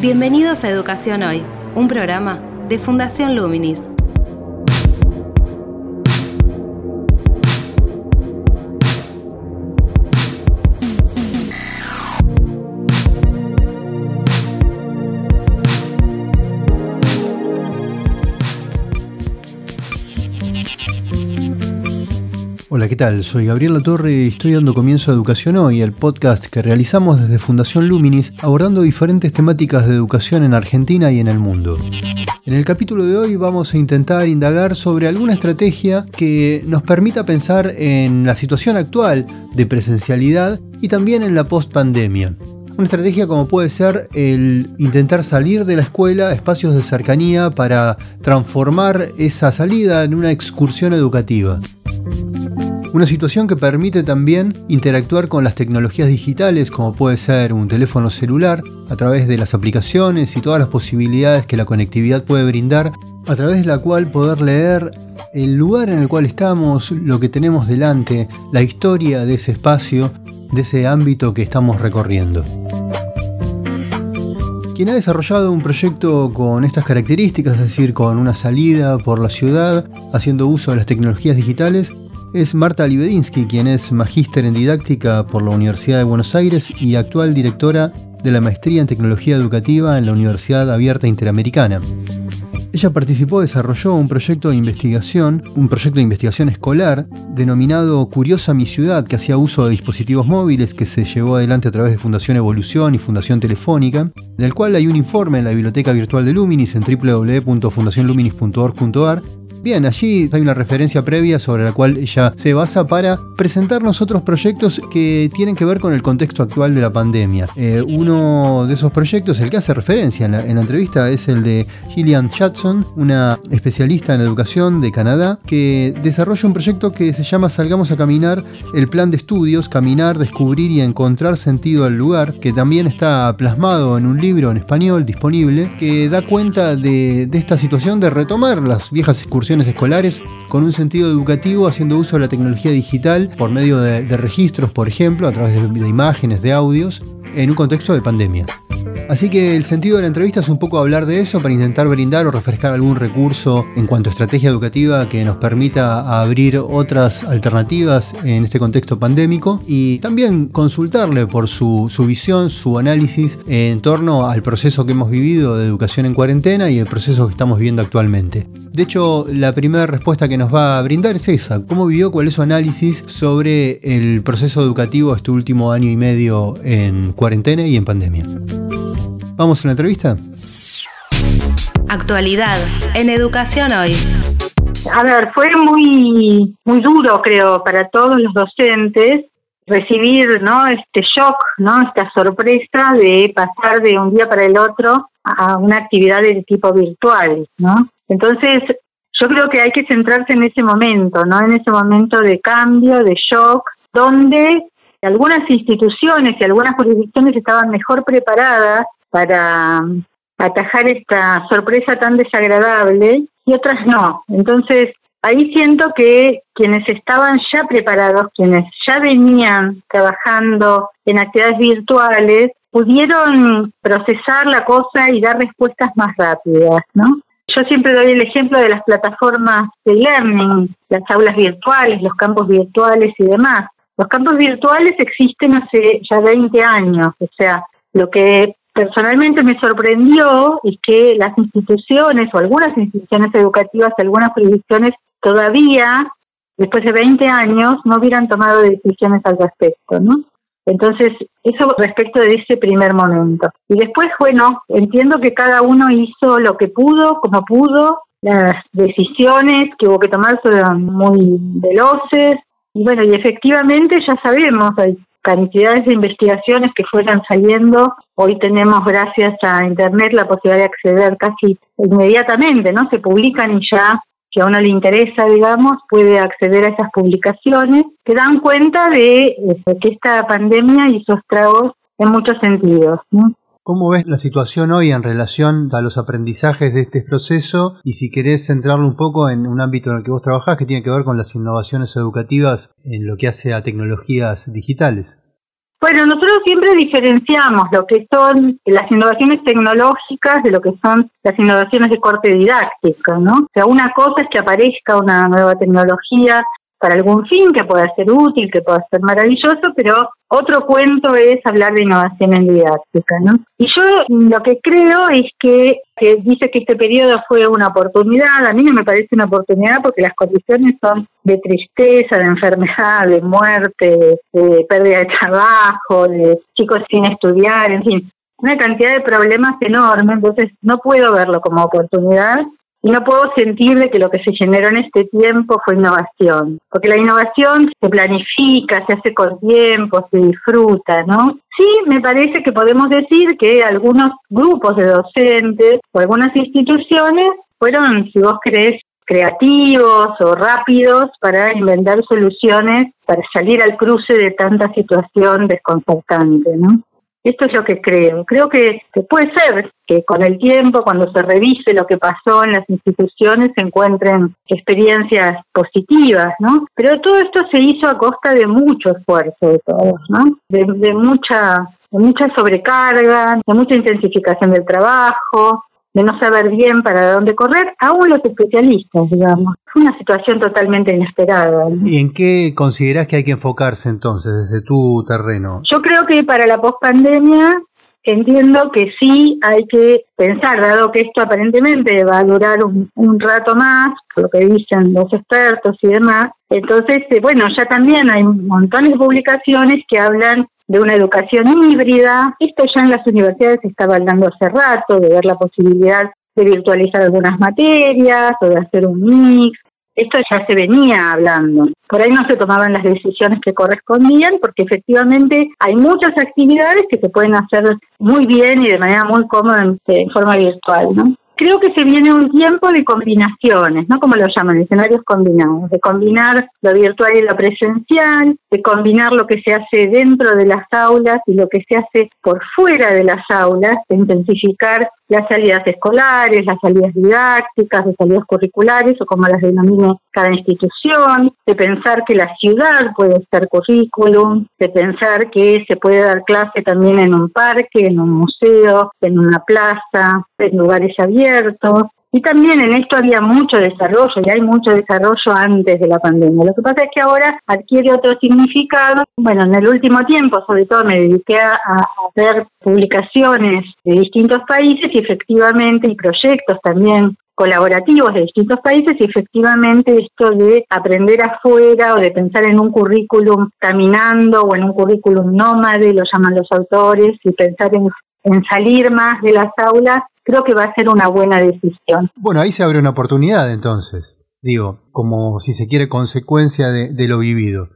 Bienvenidos a Educación Hoy, un programa de Fundación Luminis. Hola, ¿qué tal? Soy Gabriel Torre y estoy dando comienzo a Educación Hoy, el podcast que realizamos desde Fundación Luminis abordando diferentes temáticas de educación en Argentina y en el mundo. En el capítulo de hoy vamos a intentar indagar sobre alguna estrategia que nos permita pensar en la situación actual de presencialidad y también en la post-pandemia. Una estrategia como puede ser el intentar salir de la escuela espacios de cercanía para transformar esa salida en una excursión educativa. Una situación que permite también interactuar con las tecnologías digitales como puede ser un teléfono celular a través de las aplicaciones y todas las posibilidades que la conectividad puede brindar, a través de la cual poder leer el lugar en el cual estamos, lo que tenemos delante, la historia de ese espacio, de ese ámbito que estamos recorriendo. Quien ha desarrollado un proyecto con estas características, es decir, con una salida por la ciudad, haciendo uso de las tecnologías digitales, es Marta Libedinsky, quien es magíster en didáctica por la Universidad de Buenos Aires y actual directora de la maestría en tecnología educativa en la Universidad Abierta Interamericana. Ella participó, desarrolló un proyecto de investigación, un proyecto de investigación escolar denominado Curiosa Mi Ciudad, que hacía uso de dispositivos móviles que se llevó adelante a través de Fundación Evolución y Fundación Telefónica, del cual hay un informe en la biblioteca virtual de Luminis en www.fundacionluminis.org.ar Bien, allí hay una referencia previa sobre la cual ella se basa para presentarnos otros proyectos que tienen que ver con el contexto actual de la pandemia. Eh, uno de esos proyectos, el que hace referencia en la, entrevista, es el de Gillian Chatson, una especialista en educación de Canadá, que desarrolla un proyecto que se llama Salgamos a Caminar, el plan de estudios, caminar, descubrir y encontrar sentido al lugar, que también está plasmado en un libro en español disponible, que da cuenta de esta situación de retomar las viejas excursiones escolares con un sentido educativo haciendo uso de la tecnología digital por medio de, registros, por ejemplo, a través de imágenes, de audios, en un contexto de pandemia. Así que el sentido de la entrevista es un poco hablar de eso para intentar brindar o refrescar algún recurso en cuanto a estrategia educativa que nos permita abrir otras alternativas en este contexto pandémico y también consultarle por su, su visión, su análisis en torno al proceso que hemos vivido de educación en cuarentena y el proceso que estamos viviendo actualmente. De hecho, la primera respuesta que nos va a brindar es esa. ¿Cómo vivió? ¿Cuál es su análisis sobre el proceso educativo este último año y medio en cuarentena y en pandemia? ¿Vamos a una entrevista? Actualidad en Educación Hoy. A ver, fue muy, muy duro, creo, para todos los docentes recibir ¿no? este shock, ¿no? esta sorpresa de pasar de un día para el otro a una actividad de tipo virtual. ¿no? Entonces, yo creo que hay que centrarse en ese momento, ¿no? en ese momento de cambio, de shock, donde algunas instituciones y algunas jurisdicciones estaban mejor preparadas para atajar esta sorpresa tan desagradable y otras no. Entonces, ahí siento que quienes estaban ya preparados, quienes ya venían trabajando en actividades virtuales, pudieron procesar la cosa y dar respuestas más rápidas, ¿no? Yo siempre doy el ejemplo de las plataformas de learning, las aulas virtuales, los campos virtuales y demás. Los campos virtuales existen hace ya 20 años, o sea, lo que personalmente me sorprendió es que las instituciones o algunas instituciones educativas, algunas jurisdicciones todavía, después de 20 años, no hubieran tomado decisiones al respecto, ¿no? Entonces, eso respecto de ese primer momento. Y después, bueno, entiendo que cada uno hizo lo que pudo, como pudo, las decisiones que hubo que tomar fueron muy veloces, y bueno, y efectivamente ya sabemos, hay cantidades de investigaciones que fueran saliendo. Hoy tenemos, gracias a Internet, la posibilidad de acceder casi inmediatamente, ¿no? Se publican y ya, si a uno le interesa, digamos, puede acceder a esas publicaciones que dan cuenta de, que esta pandemia hizo estragos en muchos sentidos. ¿Cómo ves la situación hoy en relación a los aprendizajes de este proceso? Y si querés centrarlo un poco en un ámbito en el que vos trabajás, que tiene que ver con las innovaciones educativas en lo que hace a tecnologías digitales. Bueno, nosotros siempre diferenciamos lo que son las innovaciones tecnológicas de lo que son las innovaciones de corte didáctico, ¿no? O sea, una cosa es que aparezca una nueva tecnología para algún fin que pueda ser útil, que pueda ser maravilloso, pero otro cuento es hablar de innovación en didáctica, ¿no? Y yo lo que creo es que, dice que este periodo fue una oportunidad, a mí no me parece una oportunidad porque las condiciones son de tristeza, de enfermedad, de muerte, de pérdida de trabajo, de chicos sin estudiar, en fin, una cantidad de problemas enormes, entonces no puedo verlo como oportunidad, y no puedo sentir de que lo que se generó en este tiempo fue innovación, porque la innovación se planifica, se hace con tiempo, se disfruta, ¿no? Sí, me parece que podemos decir que algunos grupos de docentes o algunas instituciones fueron, si vos crees, creativos o rápidos para inventar soluciones para salir al cruce de tanta situación desconcertante, ¿no? Esto es lo que creo. Creo que, puede ser que con el tiempo, cuando se revise lo que pasó en las instituciones, se encuentren experiencias positivas, ¿no? Pero todo esto se hizo a costa de mucho esfuerzo de todos, ¿no? De, de mucha de mucha sobrecarga, de mucha intensificación del trabajo, de no saber bien para dónde correr, aún los especialistas, digamos. Fue una situación totalmente inesperada. ¿Y en qué consideras que hay que enfocarse entonces desde tu terreno? Yo creo que para la pospandemia entiendo que sí hay que pensar, dado que esto aparentemente va a durar un, rato más, por lo que dicen los expertos y demás, entonces, eh, bueno, ya también hay montones de publicaciones que hablan de una educación híbrida. Esto ya en las universidades se estaba hablando hace rato, de ver la posibilidad de virtualizar algunas materias o de hacer un mix. Esto ya se venía hablando. Por ahí no se tomaban las decisiones que correspondían porque efectivamente hay muchas actividades que se pueden hacer muy bien y de manera muy cómoda en, en forma virtual, ¿no? Creo que se viene un tiempo de combinaciones, ¿no? Como lo llaman, escenarios combinados, de combinar lo virtual y lo presencial, de combinar lo que se hace dentro de las aulas y lo que se hace por fuera de las aulas, de intensificar las salidas escolares, las salidas didácticas, las salidas curriculares o como las denomine cada institución, de pensar que la ciudad puede ser currículum, de pensar que se puede dar clase también en un parque, en un museo, en una plaza, en lugares abiertos, y también en esto había mucho desarrollo y hay mucho desarrollo antes de la pandemia. Lo que pasa es que ahora adquiere otro significado. Bueno, en el último tiempo, sobre todo, me dediqué a, hacer publicaciones de distintos países y efectivamente, y proyectos también colaborativos de distintos países y efectivamente esto de aprender afuera o de pensar en un currículum caminando o en un currículum nómade, lo llaman los autores, y pensar en, en salir más de las aulas creo que va a ser una buena decisión. Bueno, ahí se abre una oportunidad entonces, digo, como si se quiere consecuencia de, lo vivido.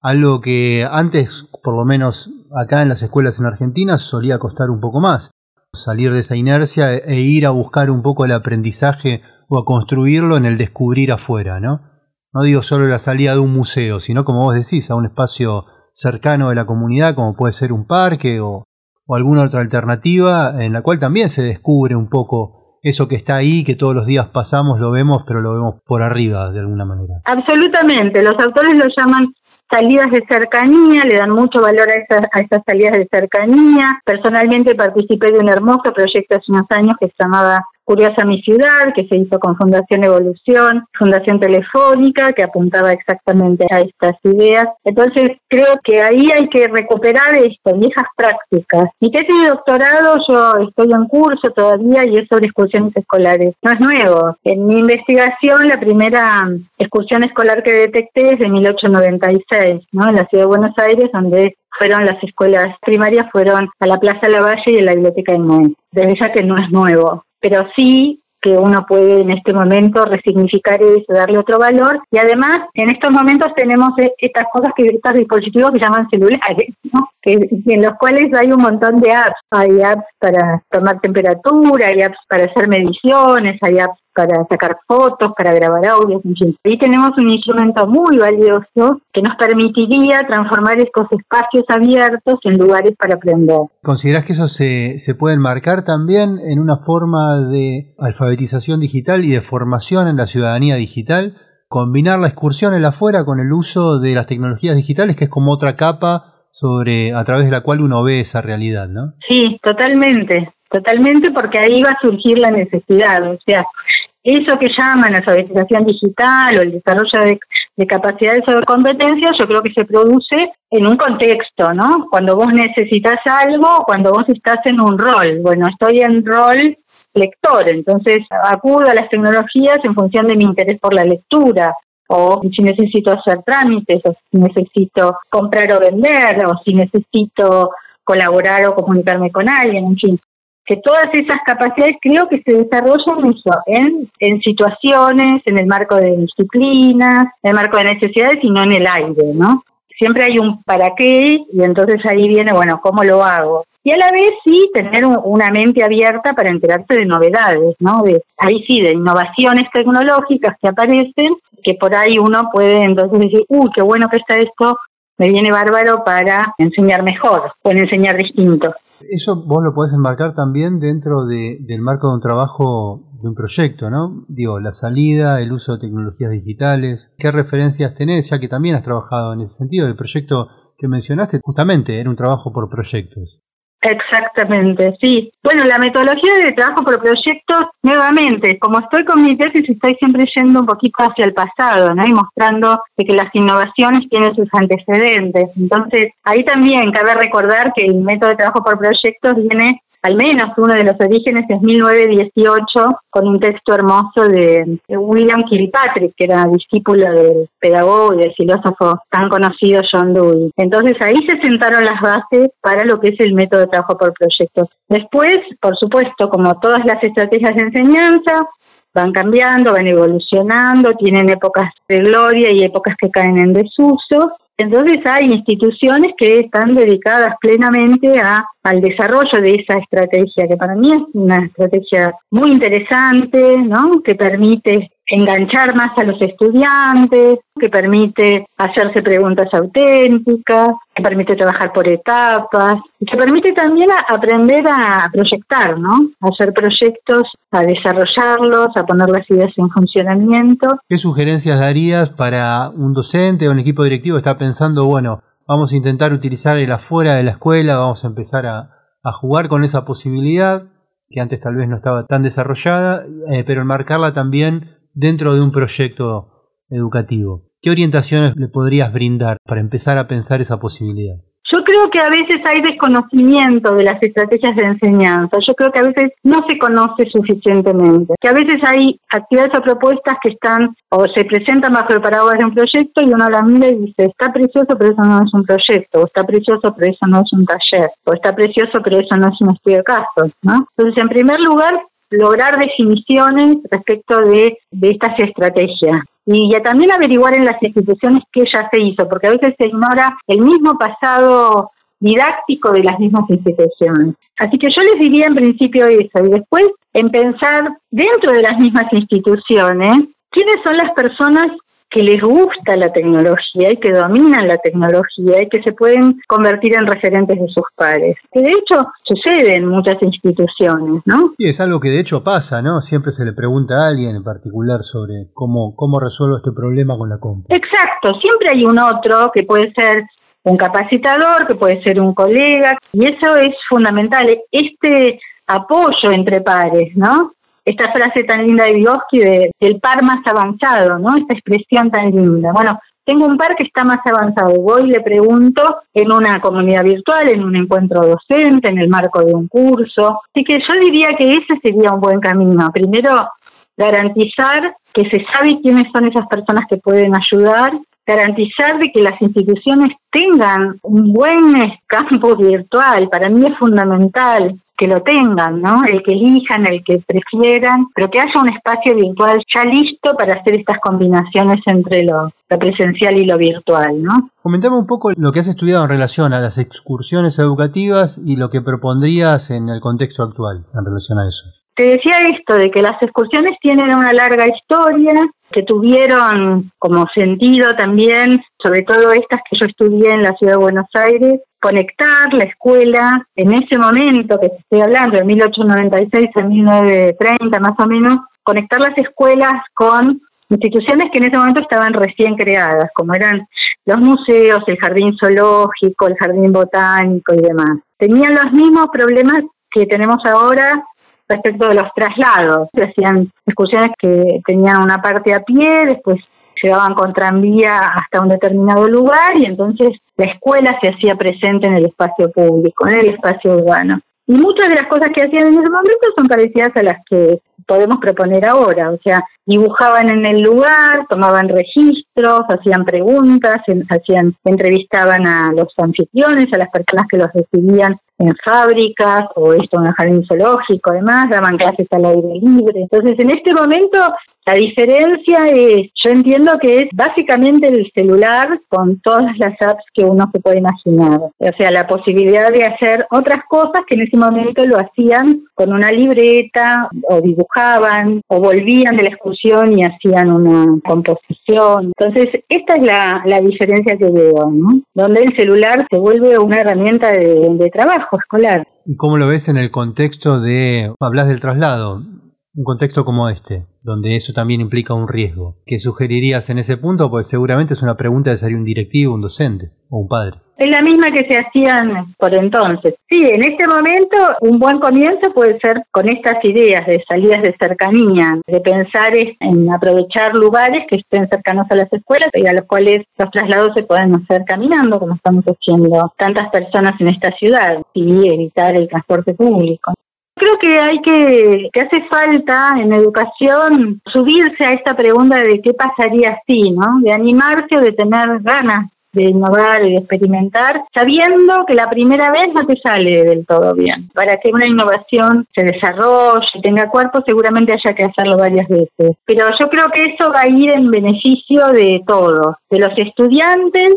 Algo que antes, por lo menos acá en las escuelas en Argentina, solía costar un poco más. Salir de esa inercia e, e ir a buscar un poco el aprendizaje o a construirlo en el descubrir afuera, ¿no? No digo solo la salida de un museo, sino como vos decís, a un espacio cercano de la comunidad, como puede ser un parque o, o alguna otra alternativa en la cual también se descubre un poco eso que está ahí, que todos los días pasamos, lo vemos, pero lo vemos por arriba de alguna manera. Absolutamente, los autores lo llaman salidas de cercanía, le dan mucho valor a esas, a esas salidas de cercanía. Personalmente participé de un hermoso proyecto hace unos años que se llamaba Curiosa Mi Ciudad, que se hizo con Fundación Evolución, Fundación Telefónica, que apuntaba exactamente a estas ideas. Entonces, creo que ahí hay que recuperar esto, viejas prácticas. Mi tesis de doctorado, yo estoy en curso todavía y es sobre excursiones escolares. No es nuevo. En mi investigación, la primera excursión escolar que detecté es de 1896, ¿no? En la ciudad de Buenos Aires, donde fueron las escuelas primarias, fueron a la Plaza Lavalle y a la Biblioteca de Moen. Desde ya que no es nuevo pero sí que uno puede en este momento resignificar eso, darle otro valor. Y además, en estos momentos tenemos e-, estas cosas, que estos dispositivos que llaman celulares, ¿no? Que, en los cuales hay un montón de apps. Hay apps para tomar temperatura, hay apps para hacer mediciones, hay apps para sacar fotos, para grabar audios. Ahí tenemos un instrumento muy valioso que nos permitiría transformar estos espacios abiertos en lugares para aprender. ¿Consideras que eso se, se puede enmarcar también en una forma de alfabetización digital y de formación en la ciudadanía digital? Combinar la excursión en la afuera con el uso de las tecnologías digitales, que es como otra capa sobre a través de la cual uno ve esa realidad, ¿no? Sí, totalmente, totalmente, porque ahí va a surgir la necesidad, o sea, eso que llaman la alfabetización digital o el desarrollo de, de capacidades de competencias, yo creo que se produce en un contexto, ¿no? Cuando vos necesitas algo, cuando vos estás en un rol. Bueno, estoy en rol lector, entonces acudo a las tecnologías en función de mi interés por la lectura, o si necesito hacer trámites, o si necesito comprar o vender, o si necesito colaborar o comunicarme con alguien, en fin. Que todas esas capacidades creo que se desarrollan eso, en, en situaciones, en el marco de disciplinas, en el marco de necesidades y no en el aire, ¿no? Siempre hay un para qué y entonces ahí viene, bueno, ¿cómo lo hago? Y a la vez sí tener una mente abierta para enterarse de novedades, ¿no? De, ahí sí, de innovaciones tecnológicas que aparecen, que por ahí uno puede entonces decir, uy, qué bueno que está esto, me viene bárbaro para enseñar mejor o enseñar distinto. Eso vos lo podés enmarcar también dentro de, del marco de un trabajo, de un proyecto, ¿no? Digo, la salida, el uso de tecnologías digitales. ¿Qué referencias tenés, ya que también has trabajado en ese sentido? El proyecto que mencionaste justamente era un trabajo por proyectos. Exactamente, sí. Bueno, la metodología de trabajo por proyectos, nuevamente, como estoy con mi tesis, estoy siempre yendo un poquito hacia el pasado, ¿no? Y mostrando que las innovaciones tienen sus antecedentes. Entonces, ahí también cabe recordar que el método de trabajo por proyectos viene al menos uno de los orígenes es 1918, con un texto hermoso de, William Kilpatrick, que era discípulo del pedagogo y del filósofo tan conocido John Dewey. Entonces ahí se sentaron las bases para lo que es el método de trabajo por proyectos. Después, por supuesto, como todas las estrategias de enseñanza, van cambiando, van evolucionando, tienen épocas de gloria y épocas que caen en desuso. Entonces hay instituciones que están dedicadas plenamente a, al desarrollo de esa estrategia, que para mí es una estrategia muy interesante, ¿no? que permite enganchar más a los estudiantes, que permite hacerse preguntas auténticas, que permite trabajar por etapas, que permite también aprender a proyectar, ¿no? A hacer proyectos, a desarrollarlos, a poner las ideas en funcionamiento. ¿Qué sugerencias darías para un docente o un equipo directivo que está pensando, bueno, vamos a intentar utilizar el afuera de la escuela, vamos a empezar a, jugar con esa posibilidad? que antes tal vez no estaba tan desarrollada, eh, pero enmarcarla también dentro de un proyecto educativo? ¿Qué orientaciones le podrías brindar para empezar a pensar esa posibilidad? Yo creo que a veces hay desconocimiento de las estrategias de enseñanza. Yo creo que a veces no se conoce suficientemente. Que a veces hay actividades o propuestas que están o se presentan bajo el paraguas de un proyecto y uno las mira y dice, está precioso, pero eso no es un proyecto. O está precioso, pero eso no es un taller. O está precioso, pero eso no es un estudio de casos. Entonces, en primer lugar, lograr definiciones respecto de, estas estrategias y ya también averiguar en las instituciones qué ya se hizo, porque a veces se ignora el mismo pasado didáctico de las mismas instituciones. Así que yo les diría en principio eso, y después en pensar dentro de las mismas instituciones quiénes son las personas que les gusta la tecnología y que dominan la tecnología y que se pueden convertir en referentes de sus pares. Que de hecho sucede en muchas instituciones, ¿no? Sí, es algo que de hecho pasa, ¿no? Siempre se le pregunta a alguien en particular sobre cómo, cómo resuelvo este problema con la compra. Exacto, siempre hay un otro que puede ser un capacitador, que puede ser un colega, y eso es fundamental, este apoyo entre pares, ¿no? Esta frase tan linda de Vygotsky de, del par más avanzado, ¿no? Esta expresión tan linda. Bueno, tengo un par que está más avanzado. Voy y le pregunto en una comunidad virtual, en un encuentro docente, en el marco de un curso. Así que yo diría que ese sería un buen camino. Primero, garantizar que se sabe quiénes son esas personas que pueden ayudar, garantizar de que las instituciones tengan un buen campo virtual. Para mí es fundamental que lo tengan, ¿no? El que elijan, el que prefieran, pero que haya un espacio virtual ya listo para hacer estas combinaciones entre lo, presencial y lo virtual, ¿no? Comentame un poco lo que has estudiado en relación a las excursiones educativas y lo que propondrías en el contexto actual en relación a eso. Te decía esto, de que las excursiones tienen una larga historia, que tuvieron como sentido también, sobre todo estas que yo estudié en la ciudad de Buenos Aires, conectar la escuela en ese momento que estoy hablando, de 1896 a 1930 más o menos, conectar las escuelas con instituciones que en ese momento estaban recién creadas, como eran los museos, el jardín zoológico, el jardín botánico y demás. Tenían los mismos problemas que tenemos ahora respecto de los traslados. Se hacían excursiones que tenían una parte a pie, después llegaban con tranvía hasta un determinado lugar y entonces la escuela se hacía presente en el espacio público, en el espacio urbano. Y muchas de las cosas que hacían en ese momento son parecidas a las que podemos proponer ahora, o sea, dibujaban en el lugar, tomaban registros, hacían preguntas, hacían, entrevistaban a los anfitriones, a las personas que los recibían en fábricas o esto en el jardín zoológico, además, daban clases al aire libre. Entonces, en este momento la diferencia es, yo entiendo que es básicamente el celular con todas las apps que uno se puede imaginar. O sea, la posibilidad de hacer otras cosas que en ese momento lo hacían con una libreta o dibujaban o volvían de la excursión y hacían una composición. Entonces, esta es la, la diferencia que veo, ¿no? Donde el celular se vuelve una herramienta de, de trabajo escolar. ¿Y cómo lo ves en el contexto de, hablas del traslado, un contexto como este? donde eso también implica un riesgo. ¿Qué sugerirías en ese punto? Pues seguramente es una pregunta de salir un directivo, un docente o un padre. Es la misma que se hacían por entonces. Sí, en este momento un buen comienzo puede ser con estas ideas de salidas de cercanía, de pensar en aprovechar lugares que estén cercanos a las escuelas y a los cuales los traslados se puedan hacer caminando, como estamos haciendo tantas personas en esta ciudad, y evitar el transporte público creo que hay que, que hace falta en educación subirse a esta pregunta de qué pasaría si, ¿no? De animarse o de tener ganas de innovar y de experimentar, sabiendo que la primera vez no te sale del todo bien. Para que una innovación se desarrolle, tenga cuerpo, seguramente haya que hacerlo varias veces. Pero yo creo que eso va a ir en beneficio de todos, de los estudiantes,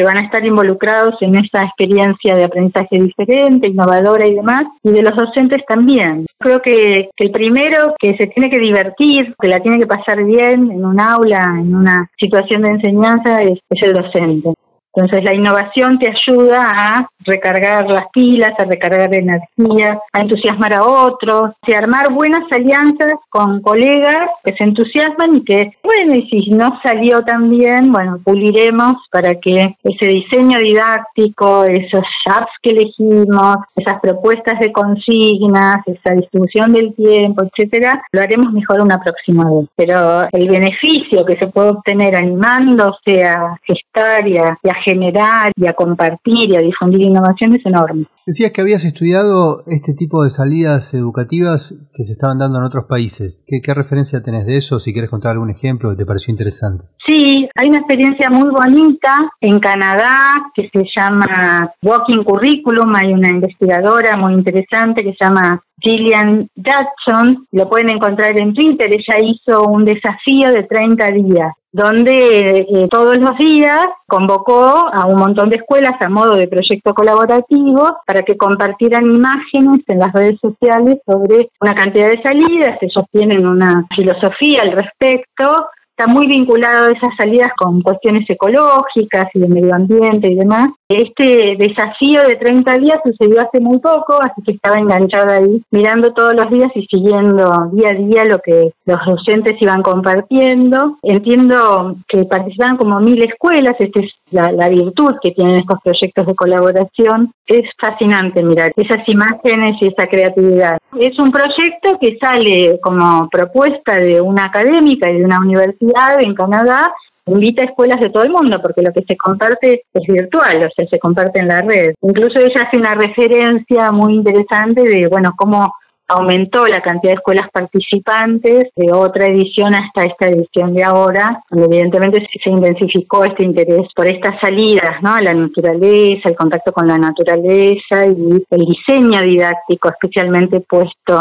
que van a estar involucrados en esa experiencia de aprendizaje diferente, innovadora y demás, y de los docentes también. Creo que, el primero que se tiene que divertir, que la tiene que pasar bien en un aula, en una situación de enseñanza, es el docente. Entonces la innovación te ayuda a recargar las pilas, a recargar energía, a entusiasmar a otros, a armar buenas alianzas con colegas que se entusiasman y que, bueno, y si no salió tan bien, bueno, puliremos para que ese diseño didáctico, esos apps que elegimos, esas propuestas de consignas, esa distribución del tiempo, etcétera, lo haremos mejor una próxima vez. Pero el beneficio que se puede obtener animándose a gestar y a generar y a compartir y a difundir innovación es enorme. Decías que habías estudiado este tipo de salidas educativas que se estaban dando en otros países. ¿Qué, qué referencia tenés de eso? Si quieres contar algún ejemplo que te pareció interesante. Sí, hay una experiencia muy bonita en Canadá que se llama Walking Curriculum. Hay una investigadora muy interesante que se llama Gillian Jackson. Lo pueden encontrar en Twitter. Ella hizo un desafío de 30 días donde eh, todos los días convocó a un montón de escuelas a modo de proyecto colaborativo para que compartieran imágenes en las redes sociales sobre una cantidad de salidas, ellos tienen una filosofía al respecto, está muy vinculado a esas salidas con cuestiones ecológicas y de medio ambiente y demás. Este desafío de 30 días sucedió hace muy poco, así que estaba enganchada ahí, mirando todos los días y siguiendo día a día lo que los docentes iban compartiendo. Entiendo que participaron como mil escuelas, esta es la, virtud que tienen estos proyectos de colaboración. Es fascinante mirar esas imágenes y esa creatividad. Es un proyecto que sale como propuesta de una académica y de una universidad en Canadá invita a escuelas de todo el mundo, porque lo que se comparte es virtual, o sea, se comparte en la red. Incluso ella hace una referencia muy interesante de, bueno, cómo aumentó la cantidad de escuelas participantes de otra edición hasta esta edición de ahora, donde evidentemente se intensificó este interés por estas salidas. A la naturaleza, el contacto con la naturaleza y el diseño didáctico especialmente puesto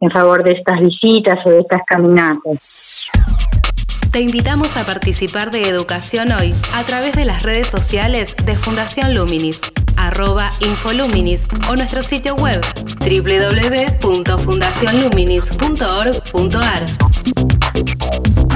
en favor de estas visitas o de estas caminatas. Te invitamos a participar de Educación Hoy a través de las redes sociales de Fundación Luminis, arroba Infoluminis o nuestro sitio web www.fundacionluminis.org.ar.